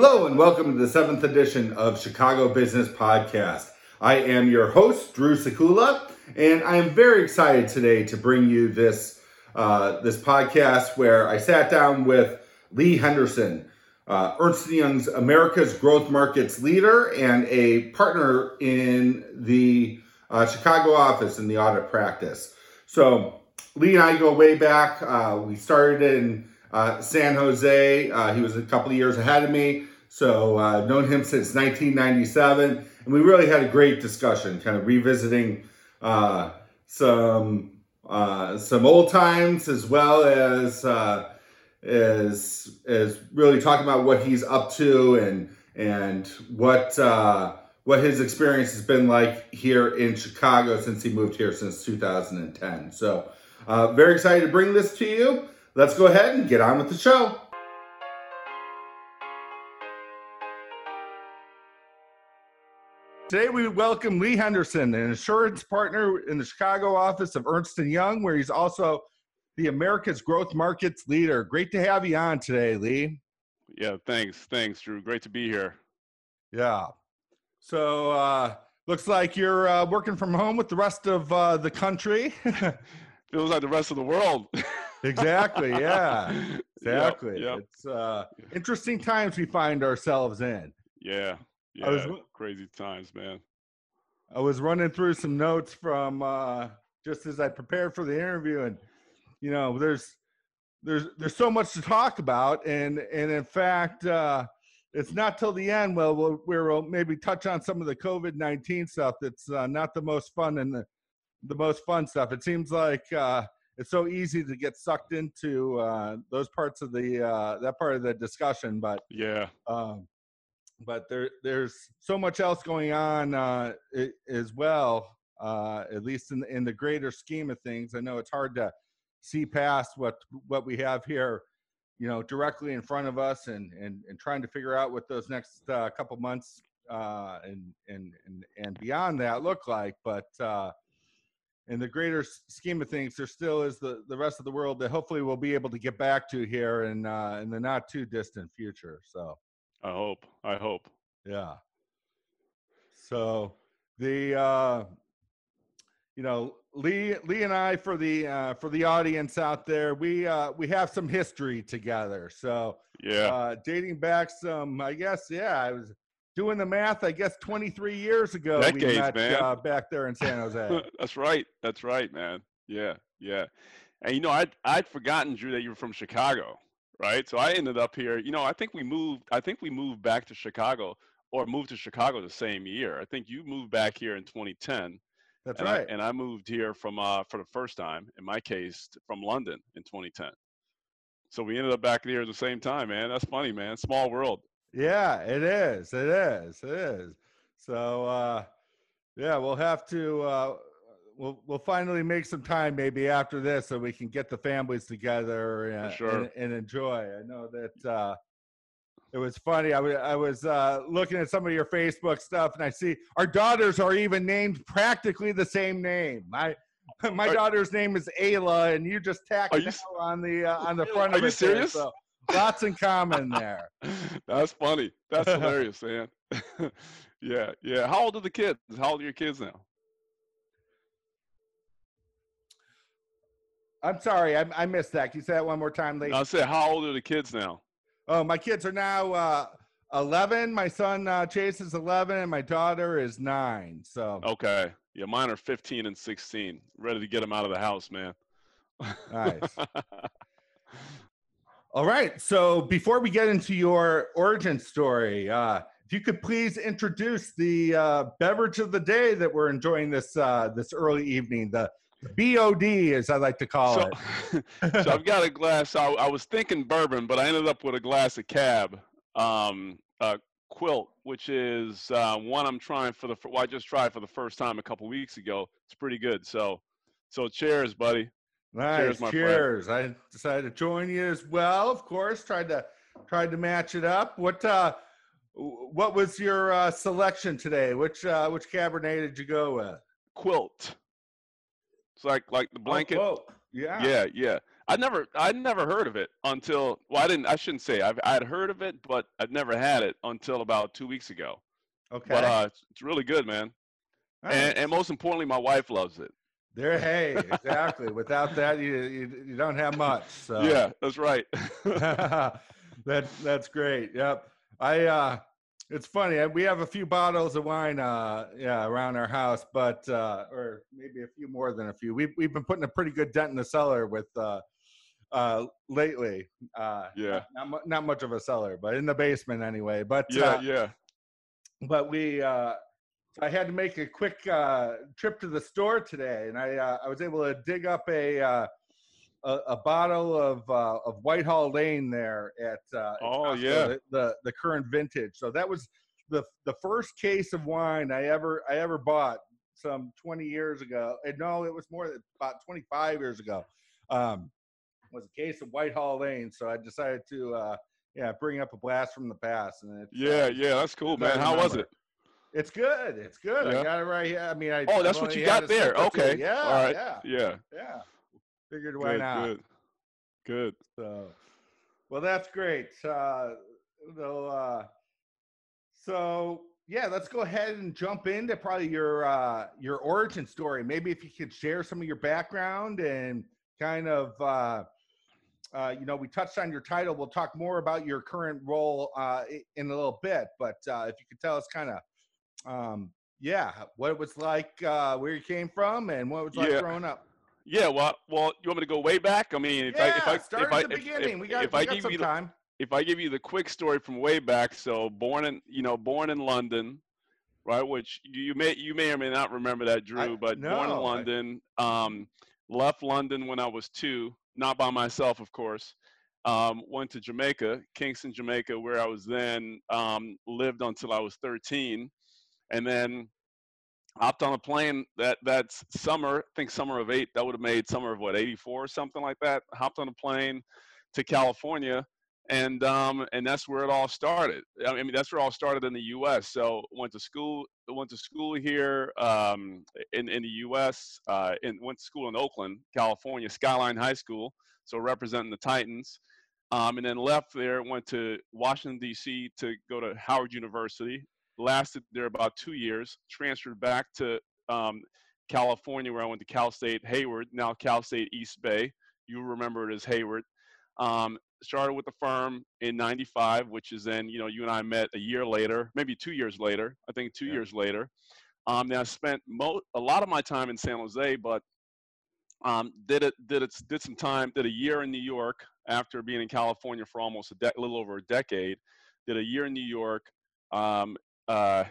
Hello, and welcome to the seventh edition of Chicago Business Podcast. I am your host, Drew Sakula, and I am very excited today to bring you this uh, this podcast where I sat down with Lee Henderson, uh, Ernst Young's America's Growth Markets leader and a partner in the uh, Chicago office in the audit practice. So Lee and I go way back. Uh, we started in uh, San Jose. Uh, he was a couple of years ahead of me. So I've known him since 1997, and we really had a great discussion, kind of revisiting uh, some uh, some old times as well as uh, as really talking about what he's up to and and what uh, what his experience has been like here in Chicago since he moved here since 2010. So uh, very excited to bring this to you. Let's go ahead and get on with the show. Today we welcome Lee Henderson, an insurance partner in the Chicago office of Ernst & Young, where he's also the America's Growth Markets leader. Great to have you on today, Lee. Yeah, thanks. Thanks, Drew. Great to be here. Yeah. So uh, looks like you're uh, working from home with the rest of uh, the country. Feels like the rest of the world. exactly. Yeah. Exactly. Yep, yep. It's uh, interesting times we find ourselves in. Yeah. Yeah. I was- crazy times, man. I was running through some notes from uh, just as I prepared for the interview, and you know, there's there's there's so much to talk about, and and in fact, uh, it's not till the end. Well, we'll we'll maybe touch on some of the COVID nineteen stuff that's uh, not the most fun and the the most fun stuff. It seems like uh, it's so easy to get sucked into uh, those parts of the uh, that part of the discussion, but Yeah. um, but there there's so much else going on uh, as well. Uh, at least in in the greater scheme of things, I know it's hard to see past what what we have here, you know, directly in front of us, and and and trying to figure out what those next uh, couple months uh, and and and and beyond that look like. But uh, in the greater scheme of things, there still is the the rest of the world that hopefully we'll be able to get back to here in uh, in the not too distant future. So. I hope. I hope. Yeah. So the uh you know Lee Lee and I for the uh for the audience out there we uh we have some history together. So Yeah. uh dating back some I guess yeah I was doing the math I guess 23 years ago we met man. uh, back there in San Jose. That's right. That's right, man. Yeah. Yeah. And you know, I'd I'd forgotten, Drew, that you were from Chicago, right? So I ended up here. You know, I think we moved. I think we moved back to Chicago, or moved to Chicago the same year. I think you moved back here in 2010. That's and right. I, and I moved here from uh, for the first time in my case from London in 2010. So we ended up back here at the same time, man. That's funny, man. Small world. Yeah, it is. It is. It is. So uh yeah, we'll have to uh we'll we'll finally make some time maybe after this so we can get the families together and, sure. and, and enjoy. I know that uh it was funny. I was I was uh, looking at some of your Facebook stuff, and I see our daughters are even named practically the same name. I my Are- daughter's name is Ayla, and you just tacked you on the uh, on the front Are of you it there, serious? so lots in common there. That's funny. That's hilarious, man. yeah, yeah. How old are the kids? How old are your kids now? I'm sorry, I, I missed that. Can you say that one more time, Lee? I said, how old are the kids now? Oh, my kids are now uh, 11. My son uh, Chase is 11, and my daughter is nine. So Okay. Yeah, mine are 15 and 16. Ready to get them out of the house, man. nice. All right. So before we get into your origin story, uh, if you could please introduce the uh, beverage of the day that we're enjoying this uh, this early evening, the BOD, as I like to call so, it. so I've got a glass. I, I was thinking bourbon, but I ended up with a glass of cab um, uh, quilt, which is uh, one I'm trying for the. Well, I just tried for the first time a couple weeks ago. It's pretty good. So, so cheers, buddy. Nice. Cheers, my. Cheers. I decided to join you as well. Of course, tried to tried to match it up. What uh, what was your uh, selection today? Which uh, which Cabernet did you go with? Quilt. It's like like the blanket. Oh, yeah. Yeah, yeah. I never, I never heard of it until. Well, I didn't. I shouldn't say I've I'd heard of it, but I'd never had it until about two weeks ago. Okay. But uh, it's, it's really good, man. Nice. And, and most importantly, my wife loves it. there, hey, exactly. Without that, you, you you don't have much. So Yeah, that's right. that that's great. Yep. I uh it's funny. We have a few bottles of wine uh yeah around our house, but uh or maybe a few more than a few. We've we've been putting a pretty good dent in the cellar with uh uh lately. Uh Yeah. not not, not much of a cellar, but in the basement anyway. But yeah, uh, yeah. but we uh I had to make a quick uh trip to the store today and I uh, I was able to dig up a uh a, a bottle of uh, of Whitehall Lane there at uh, Oh, Costco, yeah. the, the the current vintage. So that was the the first case of wine I ever I ever bought some 20 years ago. And no, it was more than about 25 years ago. Um, was a case of Whitehall Lane. So I decided to uh, yeah bring up a blast from the past. And it's, Yeah, uh, yeah, that's cool, man. How was it? It's good. It's good. I got it right here. I mean, I. Oh, that's what you got there. Okay. Yeah. All right. Yeah. Yeah. Yeah. Figured why Good, not? good. Good. So, well, that's great. Uh, so, uh, so yeah, let's go ahead and jump into probably your uh, your origin story. Maybe if you could share some of your background and kind of, uh, uh, you know, we touched on your title. We'll talk more about your current role uh, in a little bit, but uh, if you could tell us kind of, um, yeah, what it was like, uh, where you came from, and what it was like Yeah. growing up. Yeah. Well, well, you want me to go way back? I mean, if I, if I, start if at I, the if- beginning. if- we got, if I give some you the, time. if I give you the quick story from way back, so born in you know born in London, right? Which you may you may or may not remember that, Drew. I- but born no, in I- London, um, left London when I was two, not by myself, of course. Um, went to Jamaica, Kingston, Jamaica, where I was then um, lived until I was 13, and then hopped on a plane that that summer. I think summer of eight. That would have made summer of what 84 or something like that. Hopped on a plane to California and um, and that's where it all started. I mean, that's where it all started in the U.S. So went to school, went to school here um, in in the U.S. Uh, and went to school in Oakland, California, Skyline High School. So representing the Titans, um, and then left there, went to Washington D.C. to go to Howard University. Lasted there about two years. Transferred back to um, California, where I went to Cal State Hayward, now Cal State East Bay. You remember it as Hayward. Um, started with the firm in 95 which is then you know you and i met a year later maybe two years later i think two Yeah. years later um, now i spent mo- a lot of my time in san jose but um, did it did it did some time did a year in new york after being in california for almost a, de- a little over a decade did a year in new york um, uh,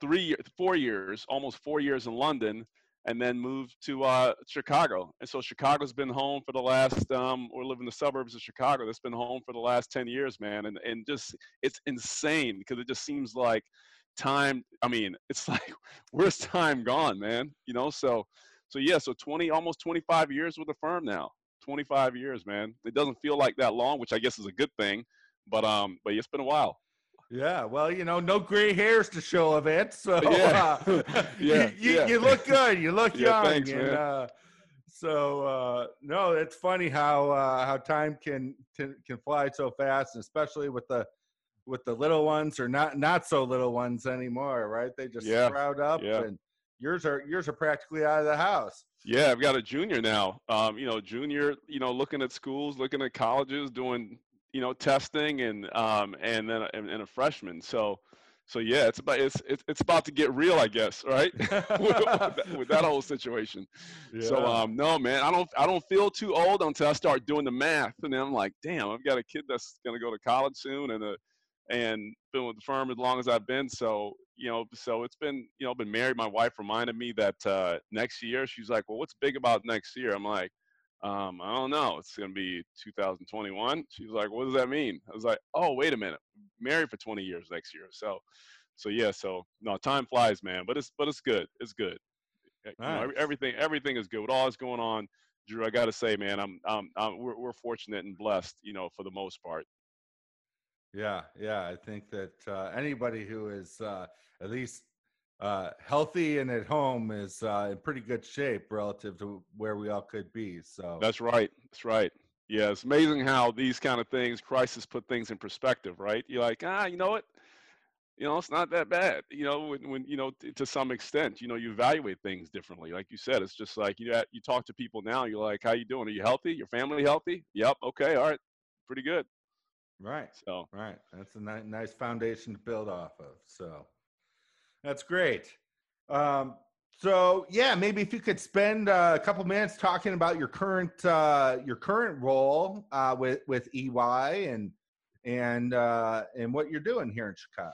three four years almost four years in london and then moved to uh, Chicago. And so Chicago's been home for the last, um, or live in the suburbs of Chicago. That's been home for the last 10 years, man. And, and just, it's insane because it just seems like time, I mean, it's like, where's time gone, man? You know, so, so yeah, so 20, almost 25 years with the firm now. 25 years, man. It doesn't feel like that long, which I guess is a good thing, but, um, but it's been a while. Yeah, well, you know, no gray hairs to show of it. So Yeah. uh, Yeah, you, you, yeah. you look good. You look Yeah, young. thanks, and, man. Uh, so uh, no, it's funny how uh, how time can, can can fly so fast, especially with the with the little ones or not not so little ones anymore, right? They just Yeah, sprout up, yeah. and yours are yours are practically out of the house. Yeah, I've got a junior now. Um, you know, junior, you know, looking at schools, looking at colleges, doing, you know, testing and um and then and, and a freshman. So so yeah, it's about it's it's, it's about to get real, I guess, right? with, that, with that whole situation. So um no, man, I don't I don't feel too old until I start doing the math and then I'm like, damn, I've got a kid that's going to go to college soon and a and been with the firm as long as I've been. So, you know, so it's been, you know, been married. My wife reminded me that uh, next year, she's like, well, what's big about next year? I'm like, um, I don't know. It's going to be 2021. She's like, what does that mean? I was like, oh, wait a minute. Married for 20 years next year. So, so yeah, so no, time flies, man, but it's, but it's good. It's good. You know, everything, everything is good with all that's going on. Drew, I got to say, man, I'm, I'm, I'm we're, we're fortunate and blessed, you know, for the most part. Yeah, yeah. I think that uh, anybody who is uh, at least uh, healthy and at home is uh, in pretty good shape relative to where we all could be. So that's right. That's right. Yeah, it's amazing how these kind of things, crisis, put things in perspective, right? You're like, ah, you know what? You know, it's not that bad. You know, when, when you know, t- to some extent, you know, you evaluate things differently. Like you said, it's just like you you talk to people now. You're like, how you doing? Are you healthy? Your family healthy? Yep. Okay. All right. Pretty good. Right. So right. That's a ni- nice foundation to build off of. So that's great. Um, so yeah, maybe if you could spend uh, a couple minutes talking about your current uh, your current role uh, with with EY and and uh, and what you're doing here in Chicago.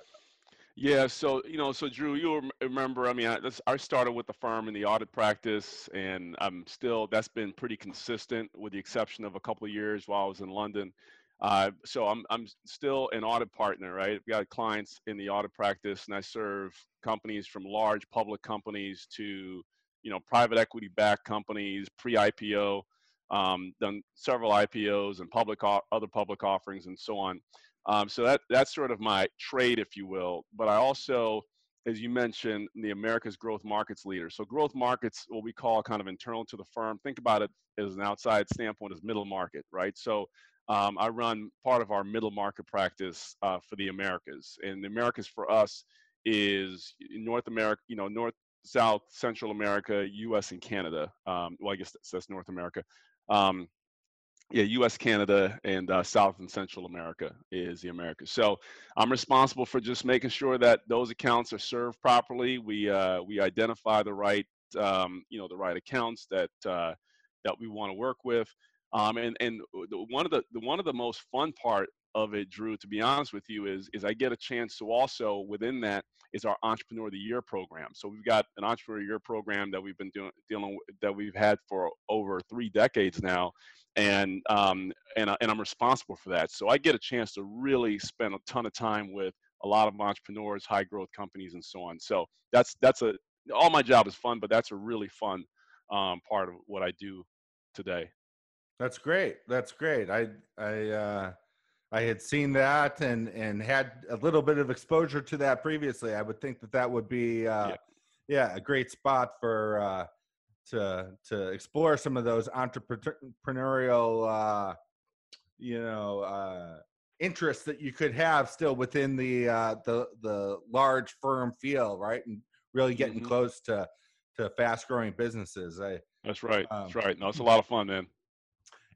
Yeah, so you know, so Drew, you remember? I mean, I, I started with the firm in the audit practice, and I'm still. That's been pretty consistent, with the exception of a couple of years while I was in London. Uh, so I'm I'm still an audit partner, right? We got clients in the audit practice, and I serve companies from large public companies to you know private equity backed companies, pre-IPO, um, done several IPOs and public other public offerings and so on. Um, so that that's sort of my trade, if you will. But I also as you mentioned, the America's growth markets leader. So growth markets, what we call kind of internal to the firm. Think about it as an outside standpoint as middle market, right? So um, I run part of our middle market practice uh, for the Americas, and the Americas for us is North America, you know, North, South, Central America, U.S. and Canada. Um, well, I guess that's North America. Um, yeah, U.S., Canada, and uh, South and Central America is the Americas. So I'm responsible for just making sure that those accounts are served properly. We uh, we identify the right um, you know the right accounts that uh, that we want to work with. Um, and and the, one of the, the one of the most fun part of it, Drew, to be honest with you, is is I get a chance to also within that is our Entrepreneur of the Year program. So we've got an Entrepreneur of the Year program that we've been doing dealing with, that we've had for over three decades now, and um, and and I'm responsible for that. So I get a chance to really spend a ton of time with a lot of entrepreneurs, high growth companies, and so on. So that's that's a all my job is fun, but that's a really fun um, part of what I do today. That's great. That's great. I I uh, I had seen that and and had a little bit of exposure to that previously. I would think that that would be uh, yeah. yeah a great spot for uh, to to explore some of those entrepreneurial uh, you know uh, interests that you could have still within the uh, the the large firm feel, right? And really getting mm-hmm. close to to fast growing businesses. I, that's right. Um, that's right. No, it's a lot of fun, man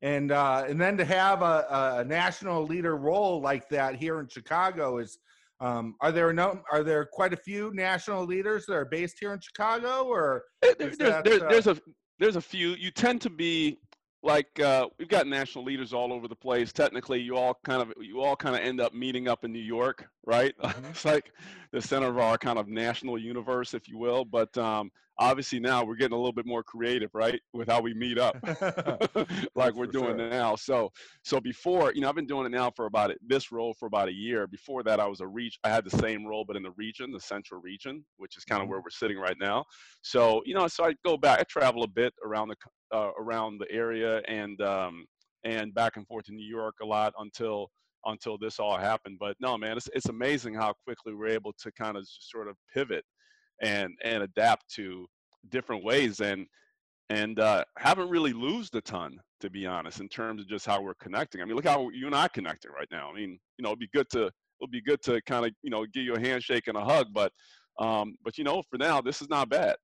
and uh, and then to have a, a, national leader role like that here in Chicago is. Um, are there no? Are there quite a few national leaders that are based here in Chicago, or there's, that, there's, uh, there's a there's a few. You tend to be like uh, we've got national leaders all over the place. Technically, you all kind of you all kind of end up meeting up in New York, right? Mm-hmm. it's like the center of our kind of national universe, if you will. But um, obviously now we're getting a little bit more creative, right, with how we meet up, like we're doing sure. now. So so before, you know, I've been doing it now for about this role for about a year. Before that, I was a reach. I had the same role, but in the region, the central region, which is kind of mm-hmm. where we're sitting right now. So you know, so I go back. I travel a bit around the uh, around the area and um, and back and forth to New York a lot until until this all happened. But no, man, it's it's amazing how quickly we're able to kind of just sort of pivot and and adapt to different ways and and uh, haven't really lost a ton to be honest in terms of just how we're connecting. I mean, look how you and I connecting right now. I mean, you know, it'd be good to it'll be good to kind of you know give you a handshake and a hug, but um, but you know, for now, this is not bad.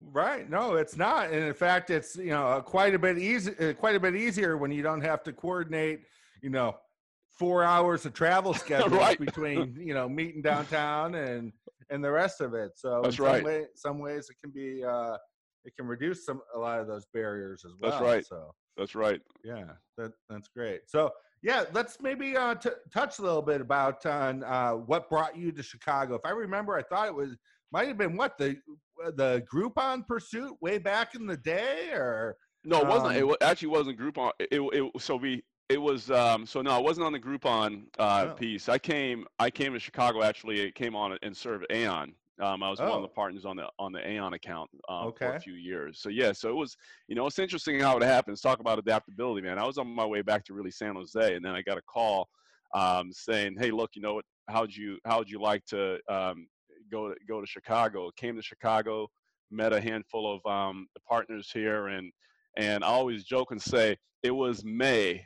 Right. No, it's not. And in fact, it's, you know, quite a bit easy, uh, quite a bit easier when you don't have to coordinate, you know, four hours of travel schedule right. between, you know, meeting downtown and, and the rest of it. So that's right. Some, way, some ways it can be, uh, it can reduce some, a lot of those barriers as well. That's right. So that's right. Yeah, that, that's great. So yeah, let's maybe uh, t- touch a little bit about on uh, what brought you to Chicago. If I remember, I thought it was might have been what the the Groupon pursuit way back in the day, or no, it wasn't. Um, it actually wasn't Groupon. It, it, it so we it was um, so no, I wasn't on the Groupon uh, oh. piece. I came I came to Chicago actually. It came on and served Aon. Um, I was oh. one of the oh. partners on the on the Aon account um, okay. for a few years. So yeah, so it was you know it's interesting how it happens. Talk about adaptability, man. I was on my way back to really San Jose, and then I got a call um, saying, "Hey, look, you know what? How'd you how'd you like to um, go to go to Chicago. Came to Chicago, met a handful of um, the partners here, and and I always joke and say it was May,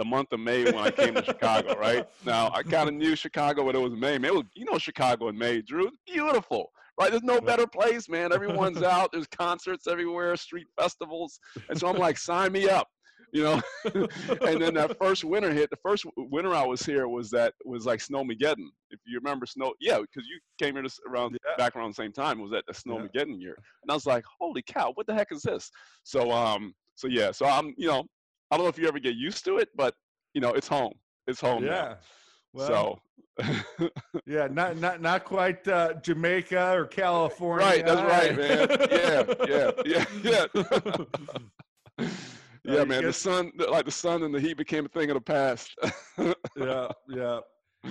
the month of May when I came to Chicago. Right now, I kind of knew Chicago when it was May. Man, it was, you know Chicago in May, Drew. Beautiful, right? There's no better place, man. Everyone's out. There's concerts everywhere, street festivals, and so I'm like, sign me up you know. and then that first winter hit. The first winter I was here was that was like Snowmageddon. If you remember Snow, yeah, because you came here around yeah. back around the same time. It was at the Snowmageddon yeah. year, and I was like, holy cow, what the heck is this? So um, so yeah, so I'm you know, I don't know if you ever get used to it, but you know, it's home. It's home. Yeah. Well, so yeah, not not not quite uh, Jamaica or California. Right, that's right, man. yeah, yeah, yeah, yeah. yeah, man. The sun, like the sun and the heat, became a thing of the past. yeah, yeah.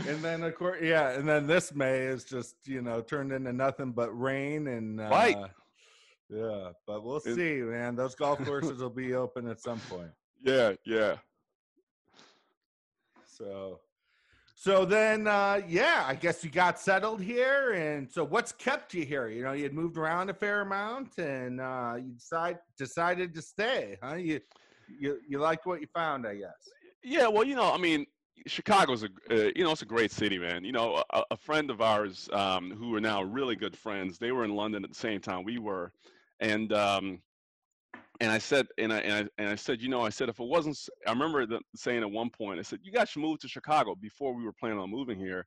And then of course, yeah, and then this May is just you know turned into nothing but rain and uh, right. Yeah, but we'll see, man. Those golf courses will be open at some point. Yeah, yeah. So, so then, uh, yeah, I guess you got settled here, and so what's kept you here? You know, you had moved around a fair amount, and uh, you decide decided to stay, huh? You you you liked what you found, I guess. Yeah, well, you know, I mean, Chicago's a uh, you know it's a great city, man. You know, a, a friend of ours um, who are now really good friends. They were in London at the same time we were, and um, and I said and I, and I and I said, you know, I said if it wasn't, I remember the, saying at one point, I said, you guys should move to Chicago before we were planning on moving here.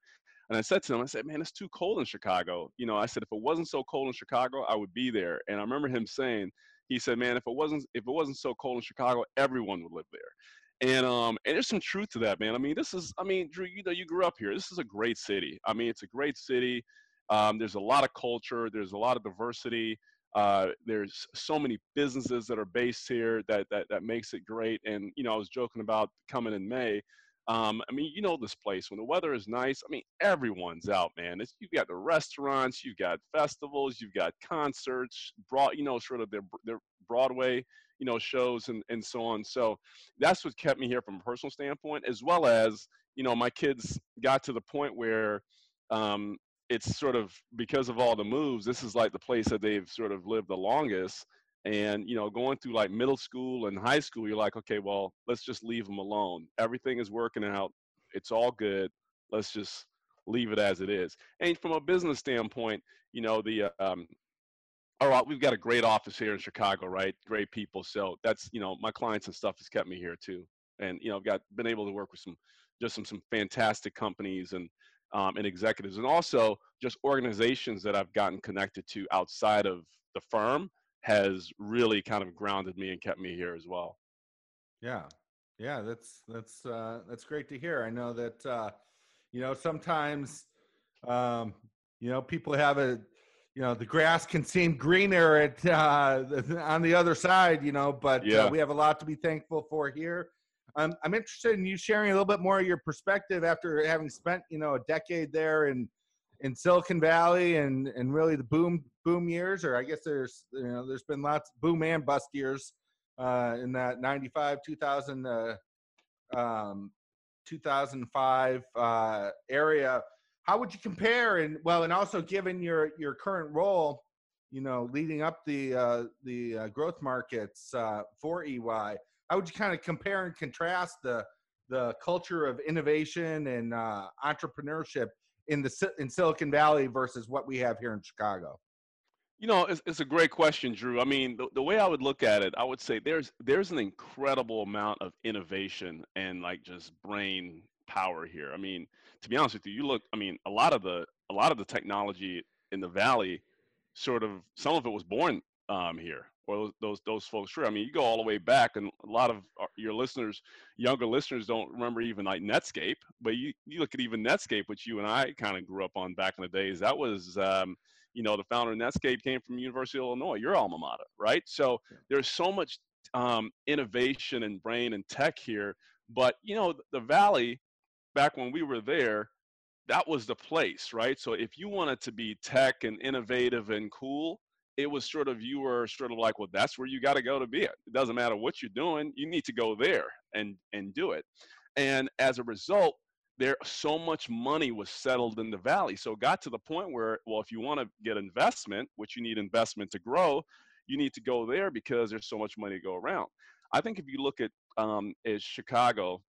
And I said to him, I said, man, it's too cold in Chicago. You know, I said if it wasn't so cold in Chicago, I would be there. And I remember him saying, he said, "Man, if it wasn't if it wasn't so cold in Chicago, everyone would live there." And um, and there's some truth to that, man. I mean, this is, I mean, Drew, you know, you grew up here. This is a great city. I mean, it's a great city. Um, there's a lot of culture. There's a lot of diversity. Uh, there's so many businesses that are based here that, that that makes it great. And you know, I was joking about coming in May. Um, I mean, you know this place when the weather is nice. I mean, everyone's out, man. It's, you've got the restaurants, you've got festivals, you've got concerts, broad, you know, sort of their their Broadway, you know, shows and and so on. So that's what kept me here from a personal standpoint, as well as you know, my kids got to the point where um, it's sort of because of all the moves. This is like the place that they've sort of lived the longest. And you know going through like middle school and high school you're like okay well let's just leave them alone. Everything is working out. It's all good. Let's just leave it as it is. And from a business standpoint you know the um all right we've got a great office here in chicago right? Great people. So that's you know my clients and stuff has kept me here too. And you know i've got been able to work with some just some some fantastic companies and um, and executives and also just organizations that i've gotten connected to outside of the firm has really kind of grounded me and kept me here as well. Yeah. Yeah, that's that's uh that's great to hear. I know that uh you know sometimes um you know people have a you know the grass can seem greener at uh on the other side, you know, but uh, yeah. uh, we have a lot to be thankful for here. I'm I'm interested in you sharing a little bit more of your perspective after having spent, you know, a decade there in in Silicon Valley and and really the boom boom years, or I guess there's you know there's been lots boom and bust years uh, in that 95 2000 uh, um, 2005 uh, area. How would you compare? And well, and also given your your current role, you know, leading up the uh, the uh, growth markets uh, for EY, how would you kind of compare and contrast the the culture of innovation and uh, entrepreneurship in the in Silicon Valley versus what we have here in Chicago? You know, it's, it's a great question, Drew. I mean, the, the way I would look at it, I would say there's there's an incredible amount of innovation and like just brain power here. I mean, to be honest with you, you look. I mean, a lot of the a lot of the technology in the valley, sort of some of it was born um, here, or those, those folks. Sure, I mean, you go all the way back, and a lot of your listeners, younger listeners, don't remember even like Netscape. But you you look at even Netscape, which you and I kind of grew up on back in the days. That was um, you know, the founder of Netscape came from University of Illinois, your alma mater, right? So there's so much um, innovation and brain and tech here. But, you know, the Valley, back when we were there, that was the place, right? So if you wanted to be tech and innovative and cool, it was sort of you were sort of like, well, that's where you got to go to be it. It doesn't matter what you're doing, you need to go there and and do it. And as a result, there so much money was settled in the valley so it got to the point where well if you want to get investment which you need investment to grow you need to go there because there's so much money to go around i think if you look at um, is chicago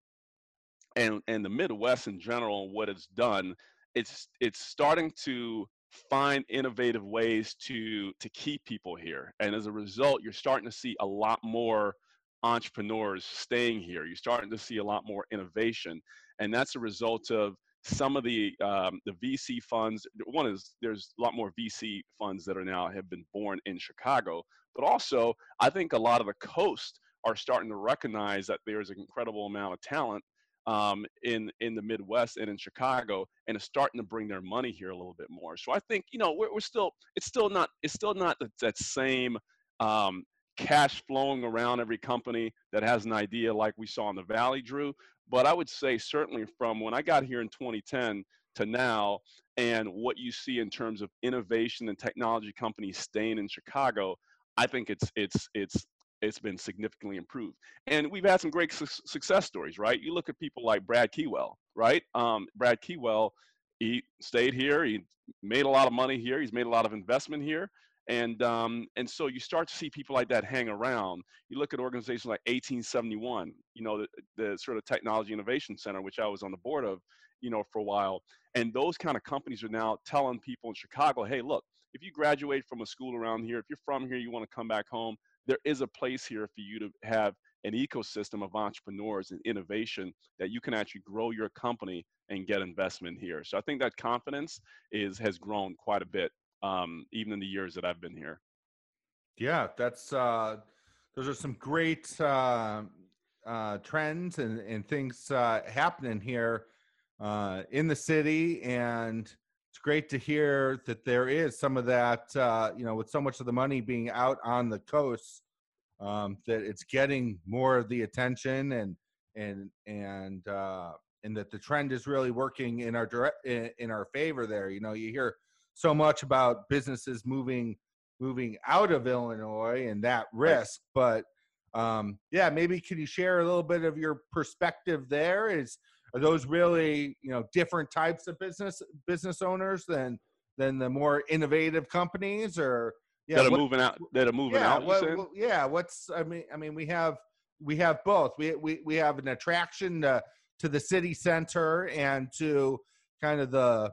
and and the midwest in general what it's done it's it's starting to find innovative ways to to keep people here. And as a result you're starting to see a lot more entrepreneurs staying here. You're starting to see a lot more innovation. And that's a result of some of the um, the VC funds. One is there's a lot more VC funds that are now have been born in Chicago, but also I think a lot of the coast are starting to recognize that there's an incredible amount of talent um, in in the Midwest and in Chicago, and is starting to bring their money here a little bit more. So I think you know we're, we're still it's still not it's still not that, that same um, cash flowing around every company that has an idea like we saw in the Valley, Drew. But I would say certainly from when I got here in 2010 to now, and what you see in terms of innovation and technology companies staying in Chicago, I think it's it's it's it's been significantly improved. And we've had some great su- success stories, right? You look at people like Brad Keywell, right? Um, Brad Keywell, he stayed here, he made a lot of money here, he's made a lot of investment here. And um, and so you start to see people like that hang around. You look at organizations like 1871, you know, the, the sort of technology innovation center, which I was on the board of, you know, for a while. And those kind of companies are now telling people in Chicago, hey, look, if you graduate from a school around here, if you're from here, you want to come back home, there is a place here for you to have an ecosystem of entrepreneurs and innovation that you can actually grow your company and get investment here. So I think that confidence is has grown quite a bit um, even in the years that I've been here. Yeah, that's uh, those are some great uh, uh, trends and and things uh, happening here uh, in the city, and it's great to hear that there is some of that. Uh, you know, with so much of the money being out on the coast, um, that it's getting more of the attention and and and uh, and that the trend is really working in our direct in, in our favor. There, you know, you hear so much about businesses moving moving out of Illinois and that risk. But um, yeah, maybe can you share a little bit of your perspective there? Is are those really you know different types of business business owners than than the more innovative companies or yeah, that are what, moving out that are moving yeah, out? What, yeah, what's I mean I mean we have we have both. We we we have an attraction to, to the city center and to kind of the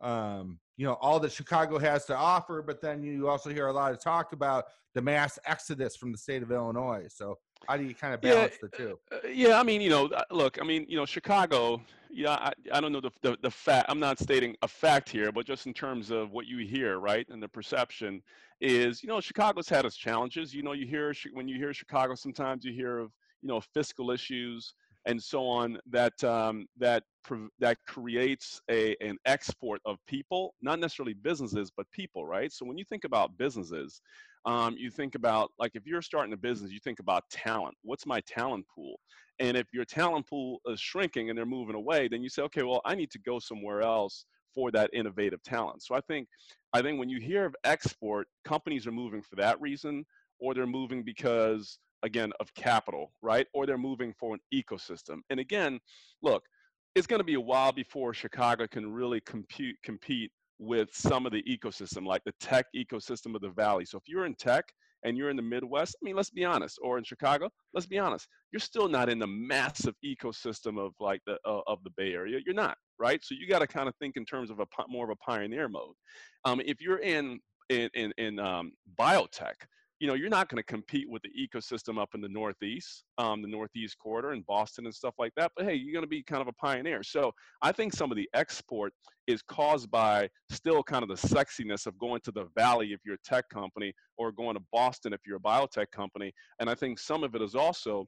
um you know all that Chicago has to offer, but then you also hear a lot of talk about the mass exodus from the state of Illinois. So how do you kind of balance yeah, the two? Uh, yeah, I mean, you know, look, I mean, you know, Chicago. Yeah, I, I don't know the, the the fact. I'm not stating a fact here, but just in terms of what you hear, right, and the perception is, you know, Chicago's had its challenges. You know, you hear when you hear Chicago, sometimes you hear of you know fiscal issues and so on that um, that that creates a an export of people, not necessarily businesses, but people, right? So when you think about businesses, um, you think about like if you're starting a business, you think about talent. What's my talent pool? And if your talent pool is shrinking and they're moving away, then you say, okay, well, I need to go somewhere else for that innovative talent. So I think I think when you hear of export, companies are moving for that reason, or they're moving because again of capital, right? Or they're moving for an ecosystem. And again, look, it's going to be a while before Chicago can really compete compete with some of the ecosystem, like the tech ecosystem of the valley. So if you're in tech and you're in the Midwest, I mean, let's be honest, or in Chicago, let's be honest, you're still not in the massive ecosystem of like the uh, of the Bay Area. You're not, right? So you got to kind of think in terms of a more of a pioneer mode. Um, if you're in in in, in um, biotech, you know, you're not going to compete with the ecosystem up in the Northeast, um, the Northeast corridor and Boston and stuff like that. But hey, you're going to be kind of a pioneer. So I think some of the export is caused by still kind of the sexiness of going to the Valley if you're a tech company or going to Boston if you're a biotech company. And I think some of it is also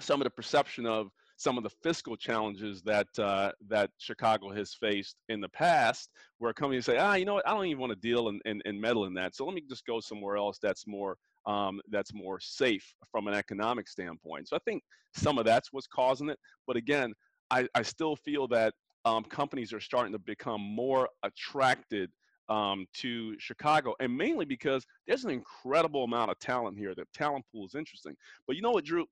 some of the perception of some of the fiscal challenges that uh, that Chicago has faced in the past, where companies say, ah, you know what, I don't even want to deal and, and, meddle in that. So let me just go somewhere else that's more um, that's more safe from an economic standpoint. So I think some of that's what's causing it. But again, I, I still feel that um, companies are starting to become more attracted um, to Chicago, and mainly because there's an incredible amount of talent here. The talent pool is interesting. But you know what, Drew?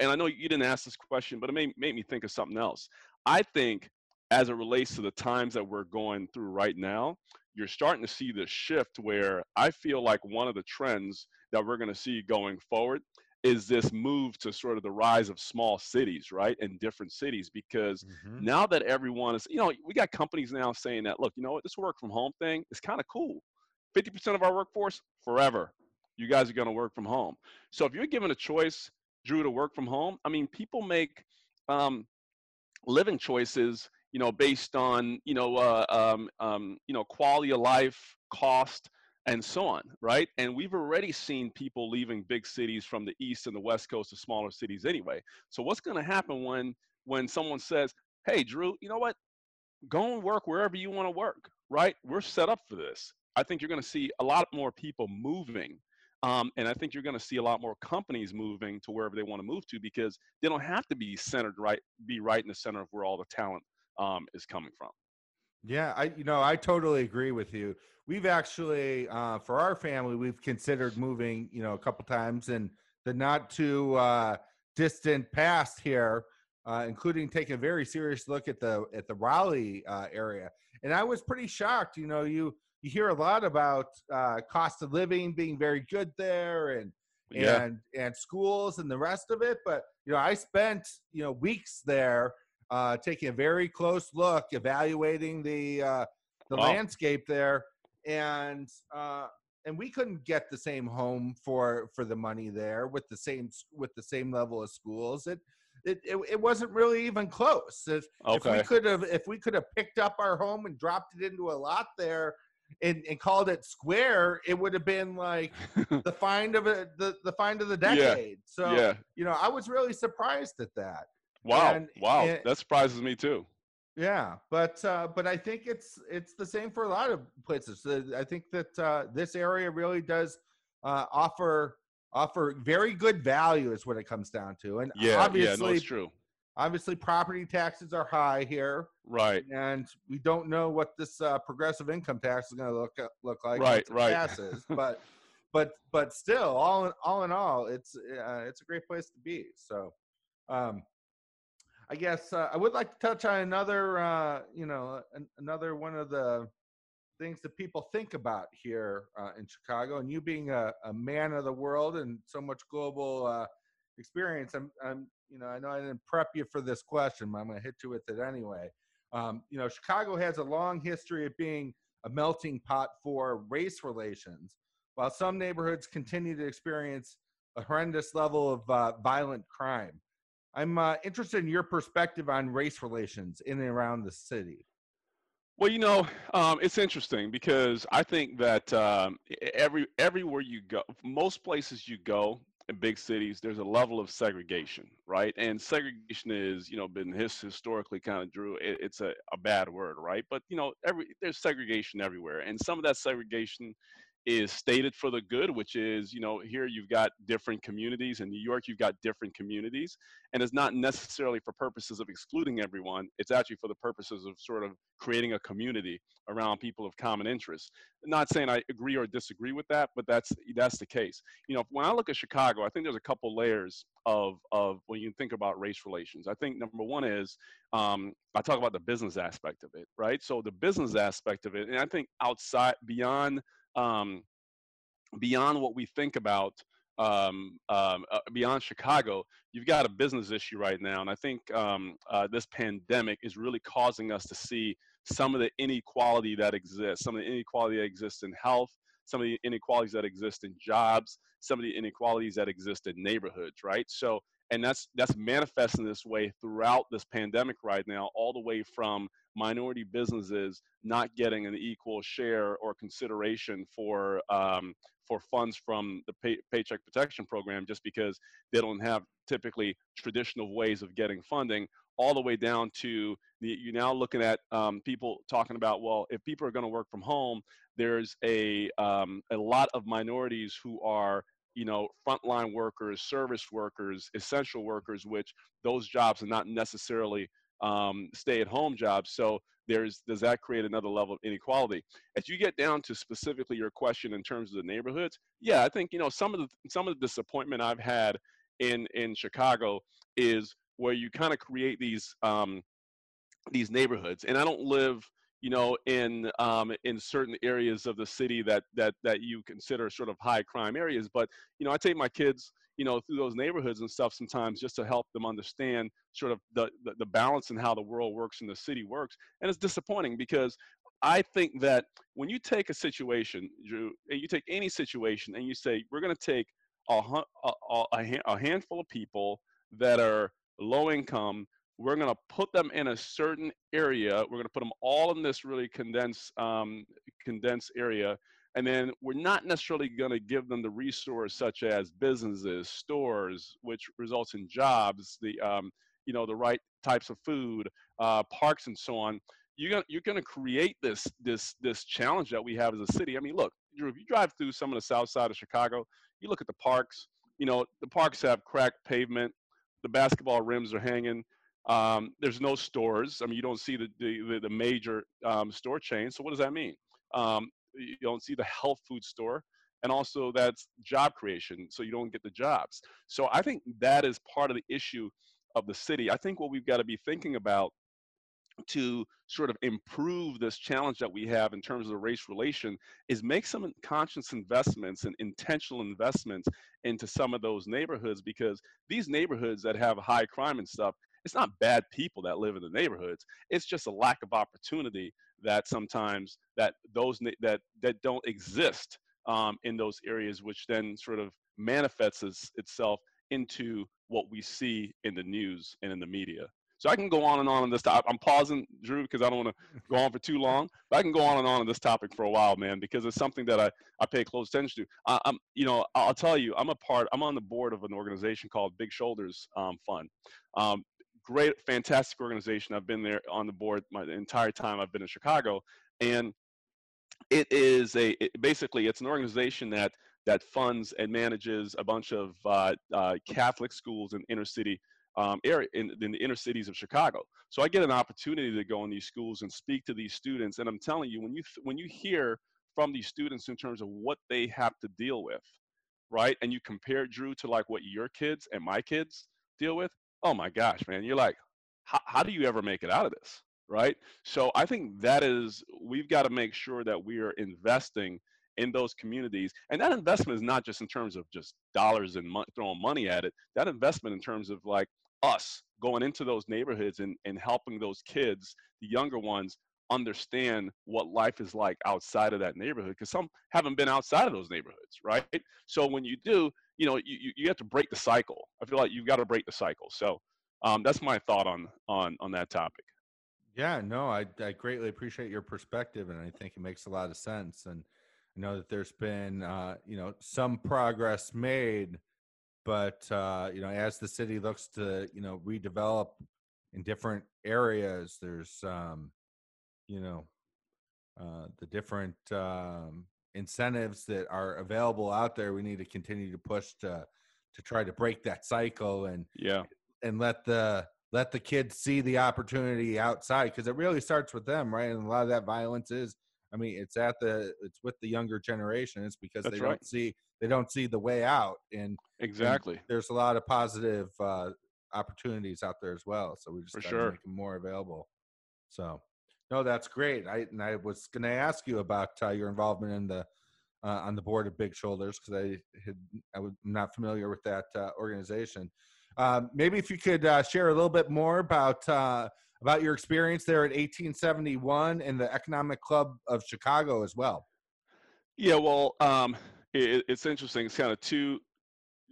And I know you didn't ask this question, but it made, made me think of something else. I think as it relates to the times that we're going through right now, you're starting to see this shift where I feel like one of the trends that we're going to see going forward is this move to sort of the rise of small cities, right? In different cities, because mm-hmm. now that everyone is, you know, we got companies now saying that, look, you know what, this work from home thing is kind of cool. 50% of our workforce, forever, you guys are going to work from home. So if you're given a choice, Drew, to work from home, I mean, people make um, living choices, you know, based on, you know, uh, um, um, you know, quality of life, cost, and so on, right? And we've already seen people leaving big cities from the east and the west coast to smaller cities anyway. So what's going to happen when when someone says, "Hey, Drew, you know what? Go and work wherever you want to work." Right? We're set up for this. I think you're going to see a lot more people moving, um, and I think you're going to see a lot more companies moving to wherever they want to move to because they don't have to be centered right, be right in the center of where all the talent um, is coming from. Yeah, I you know I totally agree with you. We've actually uh, for our family we've considered moving you know a couple times in the not too uh, distant past here, uh, including taking a very serious look at the at the Raleigh uh, area. And I was pretty shocked. You know, you you hear a lot about uh, cost of living being very good there and yeah. and and schools and the rest of it. But you know, I spent you know weeks there uh, taking a very close look, evaluating the uh, the wow. landscape there, and uh, and we couldn't get the same home for for the money there with the same with the same level of schools. It it, it, it wasn't really even close. If, okay. if we could have if we could have picked up our home and dropped it into a lot there and, and called it square, it would have been like the find of a, the the find of the decade. Yeah. So yeah. you know, I was really surprised at that. Wow, and, wow, and, that surprises me too. Yeah, but uh, but I think it's it's the same for a lot of places. I think that uh, this area really does uh, offer offer very good value, is what it comes down to. And yeah, obviously, yeah, no, it's true. Obviously, property taxes are high here, right? And we don't know what this uh, progressive income tax is going to look uh, look like, right? Right. Passes, but but but still, all in all in all, it's uh, it's a great place to be. So. Um, I guess uh, I would like to touch on another, uh, you know, an, another one of the things that people think about here uh, in Chicago. And you being a, a, man of the world and so much global uh, experience, I'm, I'm, you know, I know I didn't prep you for this question, but I'm going to hit you with it anyway. Um, you know, Chicago has a long history of being a melting pot for race relations, while some neighborhoods continue to experience a horrendous level of uh, violent crime. I'm uh, interested in your perspective on race relations in and around the city. Well, you know, um, it's interesting because I think that um, every everywhere you go, most places you go in big cities, there's a level of segregation, right? And segregation is, you know, been his, historically kind of drew. It, it's a, a bad word, right? But you know, every there's segregation everywhere, and some of that segregation is stated for the good, which is, you know, here you've got different communities. In New York, you've got different communities. And it's not necessarily for purposes of excluding everyone. It's actually for the purposes of sort of creating a community around people of common interest. not saying I agree or disagree with that, but that's that's the case. You know, when I look at Chicago, I think there's a couple layers of of when you think about race relations. I think number one is um, I talk about the business aspect of it, right? So the business aspect of it, and I think outside beyond um, beyond what we think about um, um, uh, beyond Chicago, you've got a business issue right now. And I think um, uh, this pandemic is really causing us to see some of the inequality that exists, some of the inequality that exists in health, some of the inequalities that exist in jobs, some of the inequalities that exist in neighborhoods, right? So, and that's that's manifesting this way throughout this pandemic right now, all the way from minority businesses not getting an equal share or consideration for um, for funds from the pay, paycheck protection program just because they don't have typically traditional ways of getting funding all the way down to the, you're now looking at um, people talking about well if people are going to work from home there's a um, a lot of minorities who are you know frontline workers service workers essential workers which those jobs are not necessarily um, stay-at-home jobs. So there's does that create another level of inequality? As you get down to specifically your question in terms of the neighborhoods, yeah, I think you know some of the some of the disappointment I've had in in Chicago is where you kind of create these um, these neighborhoods, and I don't live you know, in um, in certain areas of the city that that that you consider sort of high crime areas. But you know, I take my kids, you know, through those neighborhoods and stuff sometimes just to help them understand sort of the the, the balance and how the world works and the city works. And it's disappointing because I think that when you take a situation, Drew, you take any situation and you say we're going to take a, a, a handful of people that are low income we're going to put them in a certain area. We're going to put them all in this really condensed, um, condensed area. And then we're not necessarily going to give them the resource such as businesses, stores, which results in jobs, the, um, you know, the right types of food, uh, parks and so on. You're going you're gonna create this, this, this challenge that we have as a city. I mean, look, Drew, if you drive through some of the south side of Chicago, you look at the parks, you know, the parks have cracked pavement, the basketball rims are hanging, um, there's no stores. I mean, you don't see the the, the major um, store chains. So what does that mean? Um, you don't see the health food store, and also that's job creation. So you don't get the jobs. So I think that is part of the issue of the city. I think what we've got to be thinking about to sort of improve this challenge that we have in terms of the race relation is make some conscious investments and intentional investments into some of those neighborhoods because these neighborhoods that have high crime and stuff it's not bad people that live in the neighborhoods. It's just a lack of opportunity that sometimes that those that that don't exist um, in those areas, which then sort of manifests itself into what we see in the news and in the media. So I can go on and on on this topic. I'm pausing, Drew, because I don't want to go on for too long. But I can go on and on on this topic for a while, man, because it's something that I, I pay close attention to. I, am you know, I'll tell you, I'm a part. I'm on the board of an organization called Big Shoulders um, Fund. Um, great, fantastic organization. I've been there on the board my the entire time I've been in Chicago, and it is a it, basically it's an organization that that funds and manages a bunch of uh, uh, Catholic schools in inner city um, area in, in, the inner cities of Chicago. So I get an opportunity to go in these schools and speak to these students, and I'm telling you, when you when you hear from these students in terms of what they have to deal with, right, and you compare Drew to like what your kids and my kids deal with, oh my gosh, man, you're like, how do you ever make it out of this? Right. So I think that is, we've got to make sure that we are investing in those communities. And that investment is not just in terms of just dollars and mo- throwing money at it. That investment in terms of like us going into those neighborhoods and, and helping those kids, the younger ones, understand what life is like outside of that neighborhood because some haven't been outside of those neighborhoods right so when you do you know you, you have to break the cycle. I feel like you've got to break the cycle. So um, that's my thought on on on that topic. Yeah no I, I greatly appreciate your perspective and i think it makes a lot of sense and i know that there's been uh, you know some progress made but uh, you know as the city looks to you know redevelop in different areas there's um, you know uh, the different um, incentives that are available out there we need to continue to push to to try to break that cycle and yeah. and let the let the kids see the opportunity outside because it really starts with them right? And a lot of that violence is i mean it's at the it's with the younger generation. It's because That's they right. don't see they don't see the way out. And exactly. and there's a lot of positive uh opportunities out there as well. So we just got to sure. make them more available. So no, that's great. I and I was going to ask you about uh, your involvement in the uh, on the board of Big Shoulders because I had I was not familiar with that uh, organization. Um, maybe if you could uh, share a little bit more about uh, about your experience there at 1871 and the Economic Club of Chicago as well. Yeah, well, um, it, it's interesting. It's kind of two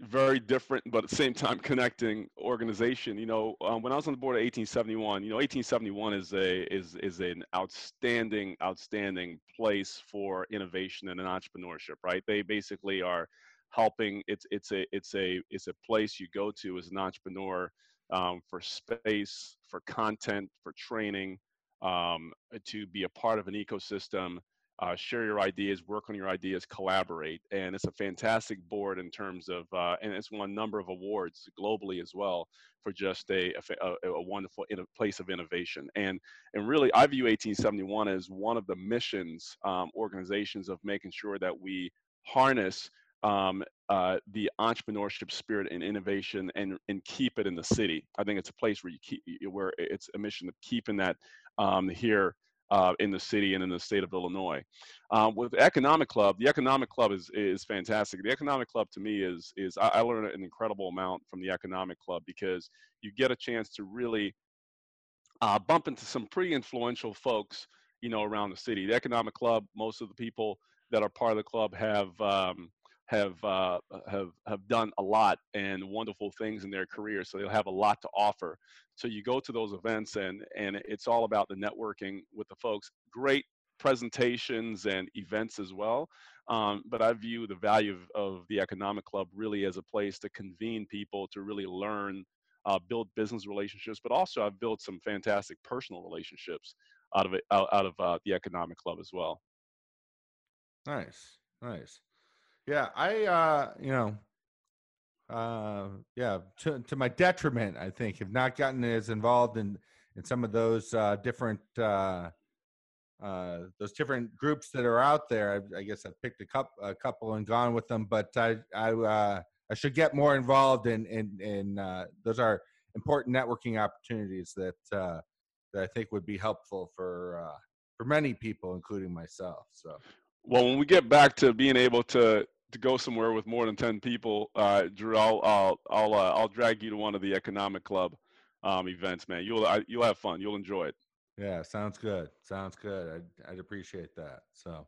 very different but at the same time connecting organization you know um, when i was on the board of 1871 you know 1871 is a is is an outstanding outstanding place for innovation and entrepreneurship right? They basically are helping it's it's a it's a it's a place you go to as an entrepreneur um, for space for content for training um, to be a part of an ecosystem uh, share your ideas, work on your ideas, collaborate. And it's a fantastic board in terms of, uh, and it's won a number of awards globally as well for just a, a, a wonderful place of innovation. And, and really, I view 1871 as one of the missions um, organizations of making sure that we harness um, uh, the entrepreneurship spirit and innovation and and keep it in the city. I think it's a place where you keep where it's a mission of keeping that um, here uh, in the city and in the state of Illinois. Um, with the Economic Club, the Economic Club is is fantastic. The Economic Club to me is is I, I learned an incredible amount from the Economic Club because you get a chance to really uh, bump into some pretty influential folks, you know, around the city. The Economic Club, most of the people that are part of the club have um, have uh, have have done a lot and wonderful things in their career, so they'll have a lot to offer. So you go to those events and and it's all about the networking with the folks. Great presentations and events as well. Um, but I view the value of, of, the Economic Club really as a place to convene people to really learn, uh, build business relationships, but also I've built some fantastic personal relationships out of it, out, out of uh, the Economic Club as well. Nice, nice. Yeah, I uh, you know, uh, yeah, to to my detriment, I think, have not gotten as involved in in some of those uh, different uh, uh, those different groups that are out there. I, I guess I've picked a couple a couple and gone with them, but I I uh, I should get more involved in in in uh, those are important networking opportunities that uh, that I think would be helpful for uh, for many people, including myself. So. Well, when we get back to being able to to go somewhere with more than 10 people, uh, Drew, I'll, I'll, I'll, uh, I'll drag you to one of the economic club um, events, man. You'll, I, you'll have fun. You'll enjoy it. Yeah. Sounds good. Sounds good. I'd, I'd appreciate that. So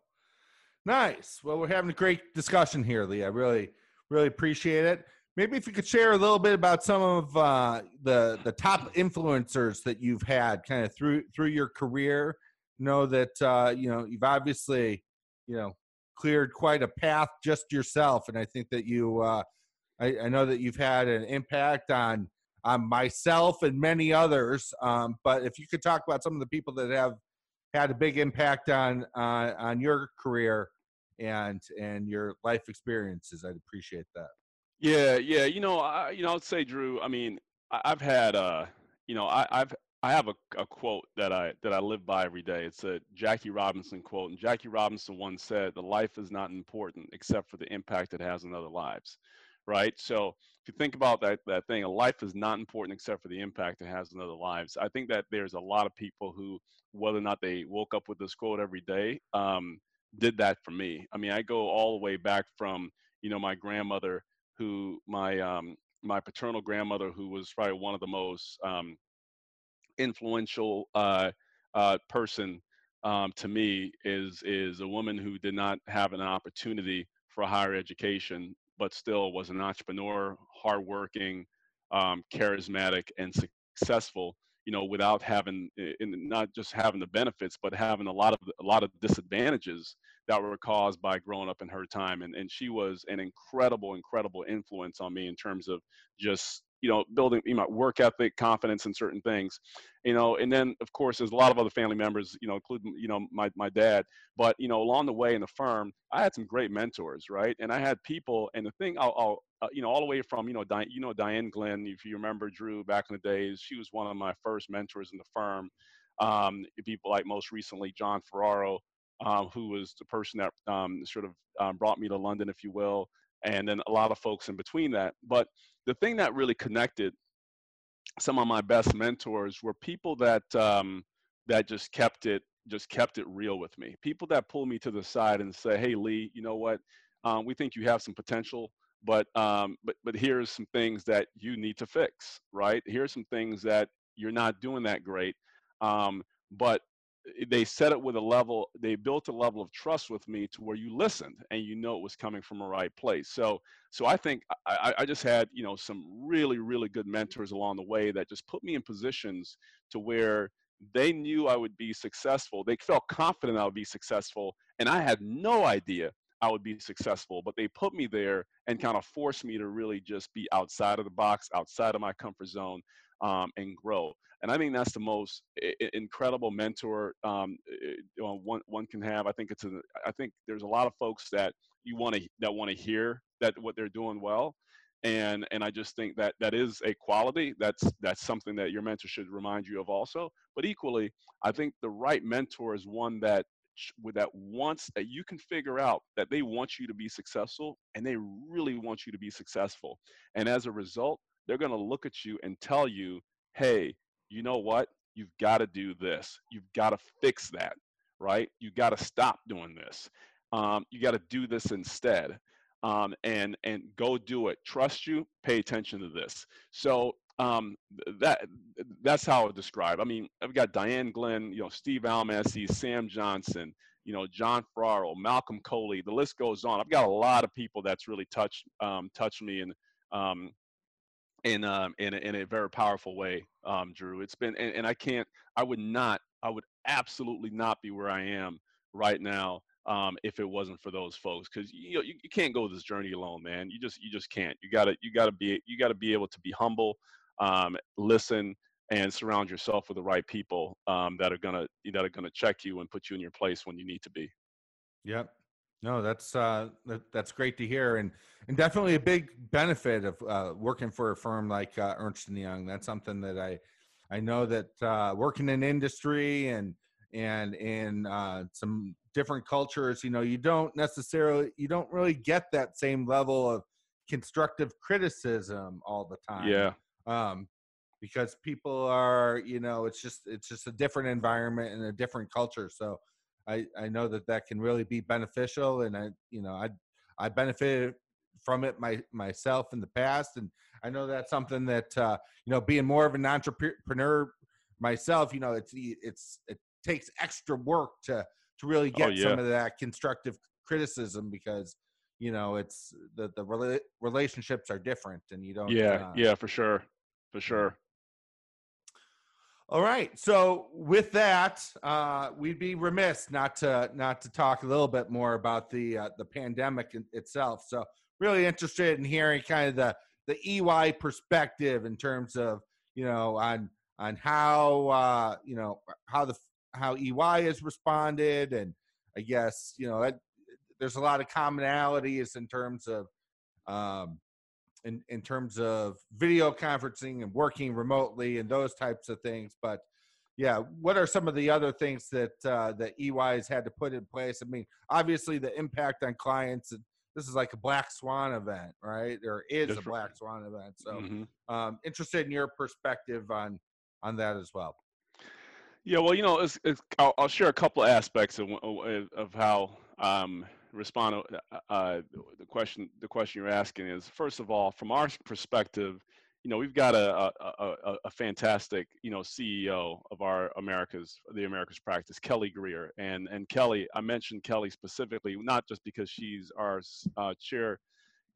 nice. Well, we're having a great discussion here, Lee. I really, really appreciate it. Maybe if you could share a little bit about some of uh, the the top influencers that you've had kind of through through your career. Know that uh, you know you've obviously you know cleared quite a path just yourself, and I think that you, uh, I, I, know that you've had an impact on on myself and many others. Um, but if you could talk about some of the people that have had a big impact on uh, on your career and and your life experiences, I'd appreciate that. Yeah, yeah. You know, I, you know, I'd say, Drew. I mean, I, have had, uh, you know, I, I've I have a, a quote that I that I live by every day. It's a Jackie Robinson quote, and Jackie Robinson once said, "The life is not important except for the impact it has on other lives." Right. So if you think about that that thing, a life is not important except for the impact it has on other lives. I think that there's a lot of people who, whether or not they woke up with this quote every day, um, did that for me. I mean, I go all the way back from you know my grandmother, who my um, my paternal grandmother, who was probably one of the most um, influential uh, uh, person um, to me is is a woman who did not have an opportunity for higher education, but still was an entrepreneur, hardworking, um, charismatic, and successful. You know, without having, in not just having the benefits, but having a lot of a lot of disadvantages that were caused by growing up in her time. And and she was an incredible, incredible influence on me in terms of just you know, building you know, work ethic, confidence in certain things, you know, and then of course there's a lot of other family members, you know, including you know my my dad. But you know, along the way in the firm, I had some great mentors, right? And I had people, and the thing I'll, I'll uh, you know, all the way from you know, Di- you know, Diane Glenn, if you remember Drew back in the days, she was one of my first mentors in the firm. Um, people like most recently John Ferraro, um, who was the person that um, sort of um, brought me to London, if you will, and then a lot of folks in between that. But the thing that really connected some of my best mentors were people that um, that just kept it just kept it real with me. People that pull me to the side and say, "Hey, Lee, you know what? Um, we think you have some potential, but um, but but here's some things that you need to fix. Right? Here's some things that you're not doing that great. Um, but Eh, they set it with a level they built a level of trust with me to where you listened and you know it was coming from a right place. So so i think i, I just had you know some really really good mentors along the way that just put me in positions to where they knew i would be successful. They felt confident i would be successful and i had no idea i would be successful but they put me there and kind of forced me to really just be outside of the box outside of my comfort zone um, and grow and I think that's the most incredible mentor um, one one can have. I think it's a, I think there's a lot of folks that you want to that want to hear that what they're doing well, and and I just think that that is a quality. That's that's something that your mentor should remind you of also. But equally, I think the right mentor is one that with that wants that you can figure out that they want you to be successful and they really want you to be successful and as a result they're going to look at you and tell you hey you know what you've got to do this you've got to fix that right you got to stop doing this um, you got to do this instead um, and and go do it trust you pay attention to this so um, that that's how I would describe. I mean, I've got Diane Glenn, you know, Steve Almasi, Sam Johnson, you know, John Ferraro, Malcolm Coley. The list goes on. I've got a lot of people that's really touched um, touched me and um, in um, in a, in a very powerful way, um, Drew. It's been and, and I can't. I would not. I would absolutely not be where I am right now um, if it wasn't for those folks because you, you, you can't go this journey alone man you just you just can't you gotta you gotta be you gotta be able to be humble um, listen and surround yourself with the right people um, that are gonna that are gonna check you and put you in your place when you need to be. Yep. No, that's uh, that, that's great to hear, and and definitely a big benefit of uh, working for a firm like uh, Ernst and Young. That's something that I I know that uh, working in industry and and in uh, some different cultures, you know, you don't necessarily you don't really get that same level of constructive criticism all the time. Yeah um, because people are you know it's just it's just a different environment and a different culture so i i know that that can really be beneficial and i you know i i benefited from it my myself in the past and i know that's something that uh you know being more of an entrepreneur myself you know it's it's it takes extra work to to really oh, get oh, yeah. some of that constructive criticism because you know it's the the rela- relationships are different and you don't yeah uh, yeah for sure for sure. All right. So with that, uh, we'd be remiss not to not to talk a little bit more about the uh, the pandemic in, itself. So really interested in hearing kind of the the EY perspective in terms of you know on on how uh, you know how the how EY has responded, and I guess you know there's a lot of commonalities in terms of um, in, in terms of video conferencing and working remotely and those types of things. But yeah, what are some of the other things that uh, that EY has had to put in place? I mean, obviously the impact on clients. This is like a black swan event, right? There is That's a black swan event. So, mm-hmm. um, interested in your perspective on on that as well. Yeah, well, you know, it's, it's, I'll, I'll, share a couple of aspects of of how um, respond to uh, uh, the question the question you're asking is first of all from our perspective you know we've got a, a, a, a, fantastic you know ceo of our americas the americas practice kelly grier. And and kelly i mentioned kelly specifically not just because she's our uh, chair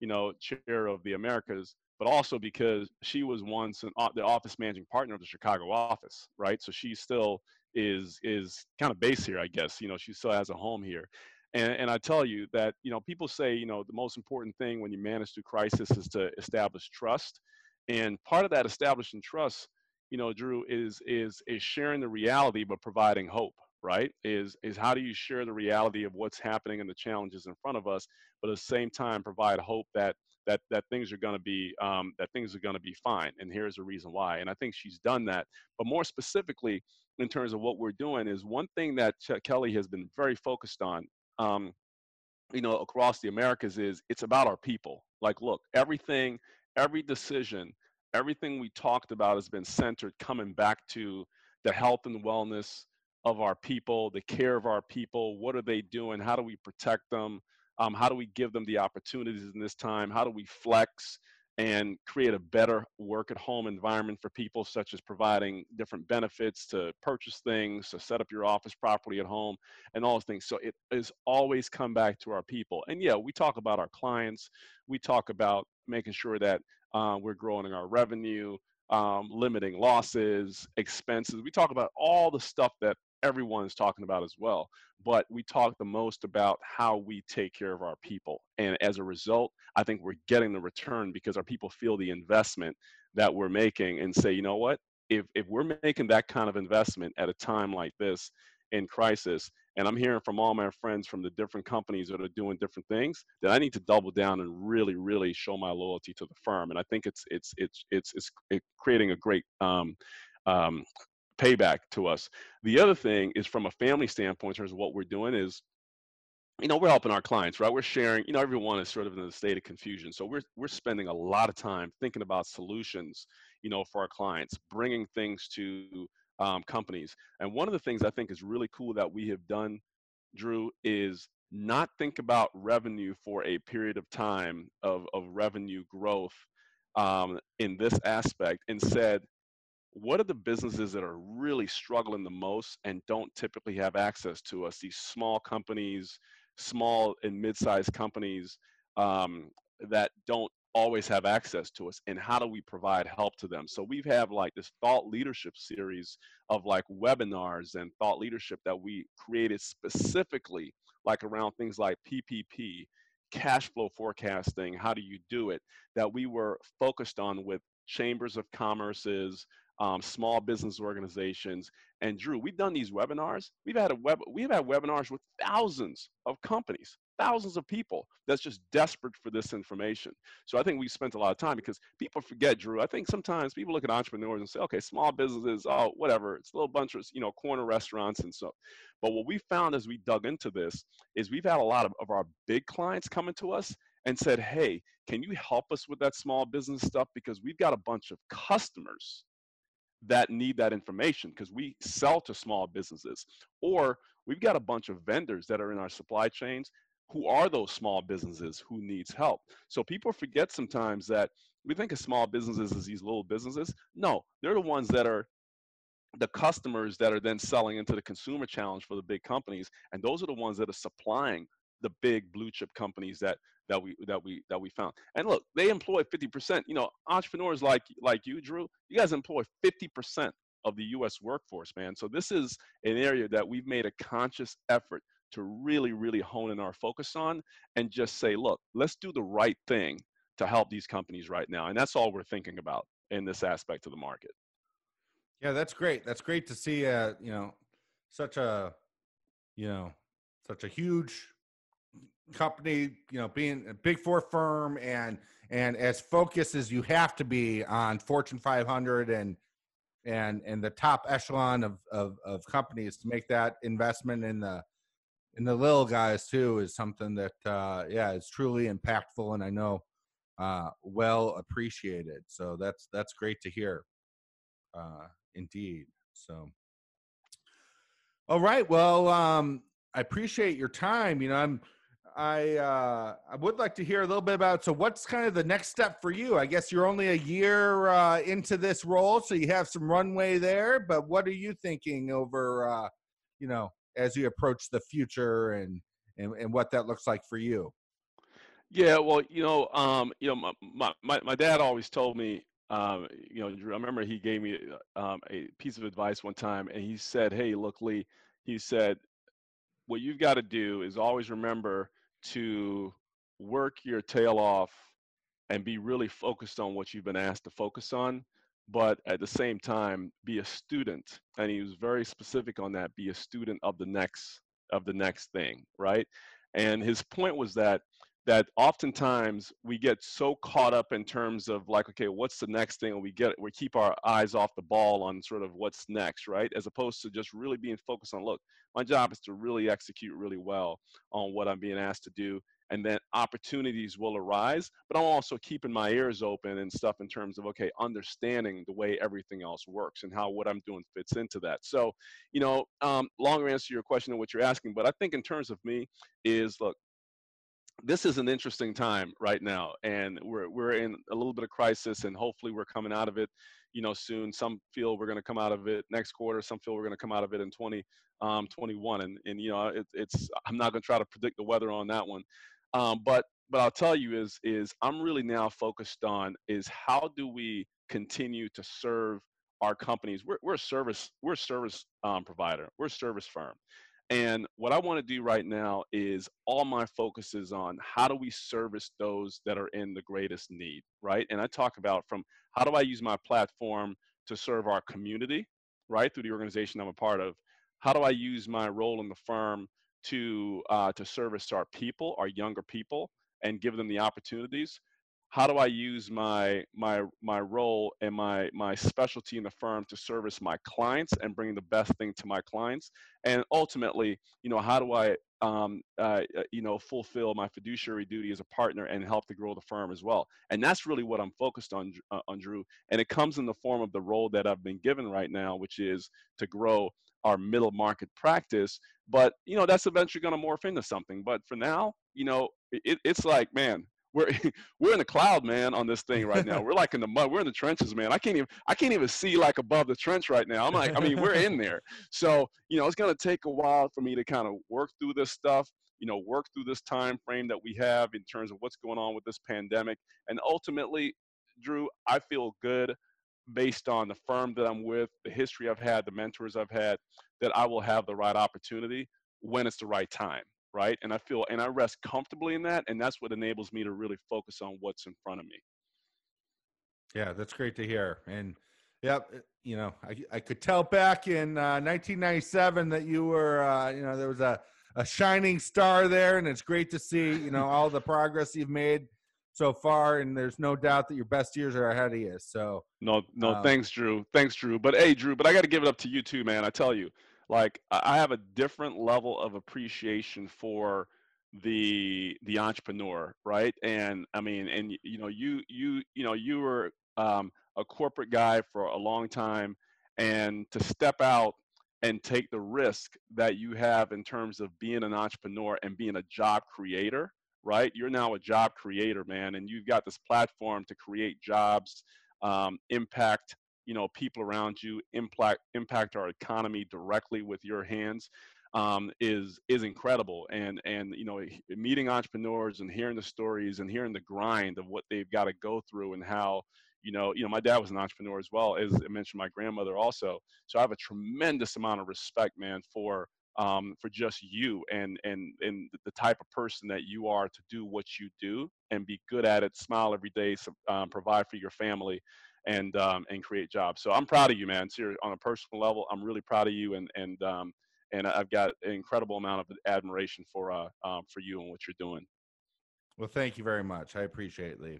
you know chair of the americas but also because she was once an, the office managing partner of the chicago office right? So she still is is kind of based here i guess. You know she still has a home here and, and I tell you that, you know, people say, you know, the most important thing when you manage through crisis is to establish trust. And part of that establishing trust, you know, Drew, is is is sharing the reality but providing hope, right? Is is how do you share the reality of what's happening and the challenges in front of us, but at the same time provide hope that that that things are going to be um, that things are going to be fine. And here's the reason why. And I think she's done that. But more specifically, in terms of what we're doing, is one thing that Ch- Kelly has been very focused on um, you know, across the Americas is it's about our people. Like, look, everything, every decision, everything we talked about has been centered coming back to the health and wellness of our people, the care of our people. What are they doing? How do we protect them? Um, how do we give them the opportunities in this time? How do we flex? And create a better work at home environment for people, such as providing different benefits to purchase things, to set up your office properly at home, and all those things. So it is always come back to our people. And yeah, we talk about our clients, we talk about making sure that uh, we're growing our revenue, um, limiting losses, expenses. We talk about all the stuff that everyone is talking about as well. But we talk the most about how we take care of our people. And as a result, I think we're getting the return because our people feel the investment that we're making and say, you know what? If, if we're making that kind of investment at a time like this in crisis, and I'm hearing from all my friends from the different companies that are doing different things, that I need to double down and really, really show my loyalty to the firm. And I think it's it's it's it's it's, it's creating a great um, um, payback to us. The other thing is from a family standpoint, in terms of what we're doing is, you know, we're helping our clients, right? We're sharing, you know, everyone is sort of in a state of confusion. So we're we're spending a lot of time thinking about solutions, you know, for our clients, bringing things to um, companies. And one of the things I think is really cool that we have done, Drew, is not think about revenue for a period of time of, of revenue growth um, in this aspect and said, what are the businesses that are really struggling the most and don't typically have access to us? These small companies, small and mid-sized companies um, that don't always have access to us and how do we provide help to them so we've have like this thought leadership series of like webinars and thought leadership that we created specifically like around things like ppp cash flow forecasting how do you do it that we were focused on with chambers of commerce's um, small business organizations. And Drew, we've done these webinars. We've had a web, we've had webinars with thousands of companies, thousands of people that's just desperate for this information. So I think we spent a lot of time because people forget, Drew. I think sometimes people look at entrepreneurs and say, okay, small businesses, oh, whatever, it's a little bunch of, you know, corner restaurants and so. But what we found as we dug into this is we've had a lot of, of our big clients coming to us and said, hey, can you help us with that small business stuff? Because we've got a bunch of customers that need that information because we sell to small businesses or we've got a bunch of vendors that are in our supply chains who are those small businesses who needs help. So people forget sometimes that we think of small businesses as these little businesses. No they're the ones that are the customers that are then selling into the consumer challenge for the big companies and those are the ones that are supplying the big blue chip companies that that we that we that we found. And look, they employ 50%. You know, entrepreneurs like like you, Drew, you guys employ 50% of the US workforce, man. So this is an area that we've made a conscious effort to really, really hone in our focus on and just say, look, let's do the right thing to help these companies right now. And that's all we're thinking about in this aspect of the market. Yeah, that's great. That's great to see uh, you know, such a you know, such a huge company, you know, being a big four firm and and as focused as you have to be on Fortune 500 and and and the top echelon of, of of companies to make that investment in the in the little guys too is something that uh yeah it's truly impactful and I know uh well appreciated. So that's that's great to hear. Uh indeed. So all right. Well, um I appreciate your time. You know, I'm I uh, I would like to hear a little bit about. So, what's kind of the next step for you? I guess you're only a year uh, into this role, so you have some runway there. But what are you thinking over, uh, you know, as you approach the future and, and and what that looks like for you? Yeah, well, you know, um, you know, my, my my dad always told me, um, you know, I remember he gave me um, a piece of advice one time, and he said, "Hey, look, Lee," he said, "what you've got to do is always remember." To work your tail off and be really focused on what you've been asked to focus on but at the same time be a student and he was very specific on that be a student of the next of the next thing right? And his point was that that oftentimes we get so caught up in terms of like okay what's the next thing? And we get we keep our eyes off the ball on sort of what's next right? As opposed to just really being focused on look my job is to really execute really well on what i'm being asked to do and then opportunities will arise but i'm also keeping my ears open and stuff in terms of okay understanding the way everything else works and how what i'm doing fits into that. So you know um, longer answer to your question than what you're asking but i think in terms of me is look this is an interesting time right now and we're we're in a little bit of crisis and hopefully we're coming out of it you know soon. Some feel we're going to come out of it next quarter some feel we're going to come out of it in 20 um, and and you know it, it's i'm not going to try to predict the weather on that one. Um, but but i'll tell you is is i'm really now focused on is how do we continue to serve our companies. We're, we're a service we're a service um, provider. We're a service firm and what I want to do right now is all my focus is on how do we service those that are in the greatest need, right? And I talk about from how do I use my platform to serve our community, right, through the organization I'm a part of. How do I use my role in the firm to uh, to service our people, our younger people, and give them the opportunities? How do I use my my my role and my my specialty in the firm to service my clients and bring the best thing to my clients, and ultimately, you know, how do I um, uh, uh you know fulfill my fiduciary duty as a partner and help to grow the firm as well? And that's really what I'm focused on, uh, on Drew. And it comes in the form of the role that I've been given right now, which is to grow our middle market practice. But you know, that's eventually going to morph into something. But for now, you know, it, it's like, man, we're we're in the cloud, man, on this thing right now. We're like in the mud. We're in the trenches, man. I can't even I can't even see like above the trench right now. I'm like, I mean, we're in there. So you know, it's gonna take a while for me to kind of work through this stuff. You know, work through this time frame that we have in terms of what's going on with this pandemic, and ultimately, Drew, I feel good based on the firm that I'm with, the history I've had, the mentors I've had, that I will have the right opportunity when it's the right time right? And I feel and I rest comfortably in that, and that's what enables me to really focus on what's in front of me. Yeah, that's great to hear. And yep, uh, you know, I I could tell back in uh, 1997 that you were, uh, you know, there was a a shining star there, and it's great to see, you know, all the progress you've made so far, and there's no doubt that your best years are ahead of you. So no, no, um, thanks, Drew. Thanks, Drew. But hey, Drew, but I got to give it up to you too, man. I tell you, like I have a different level of appreciation for the the entrepreneur, right? And I mean, and you know, you you you know, you were um, a corporate guy for a long time, and to step out and take the risk that you have in terms of being an entrepreneur and being a job creator, right? You're now a job creator, man, and you've got this platform to create jobs, um, impact you know people around you impact impact our economy directly with your hands um, is is incredible. And and you know meeting entrepreneurs and hearing the stories and hearing the grind of what they've got to go through and how you know you know my dad was an entrepreneur as well as i mentioned my grandmother also. So i have a tremendous amount of respect man for um, for just you and and and the type of person that you are to do what you do and be good at it smile every day um, provide for your family and um, and create jobs. So I'm proud of you, man. Seriously, on a personal level, I'm really proud of you, and and um, and I've got an incredible amount of admiration for uh, um, for you and what you're doing. Well, thank you very much. I appreciate it, Lee.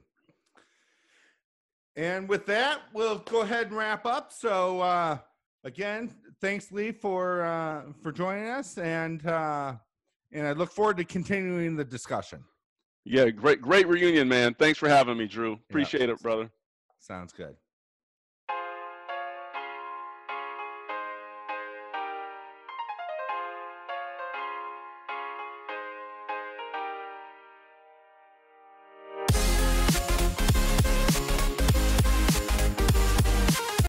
And with that, we'll go ahead and wrap up. So uh, again, thanks, Lee, for uh, for joining us, and uh, and I look forward to continuing the discussion. Yeah, great, great reunion, man. Thanks for having me, Drew. Appreciate yeah. it, brother. Sounds good.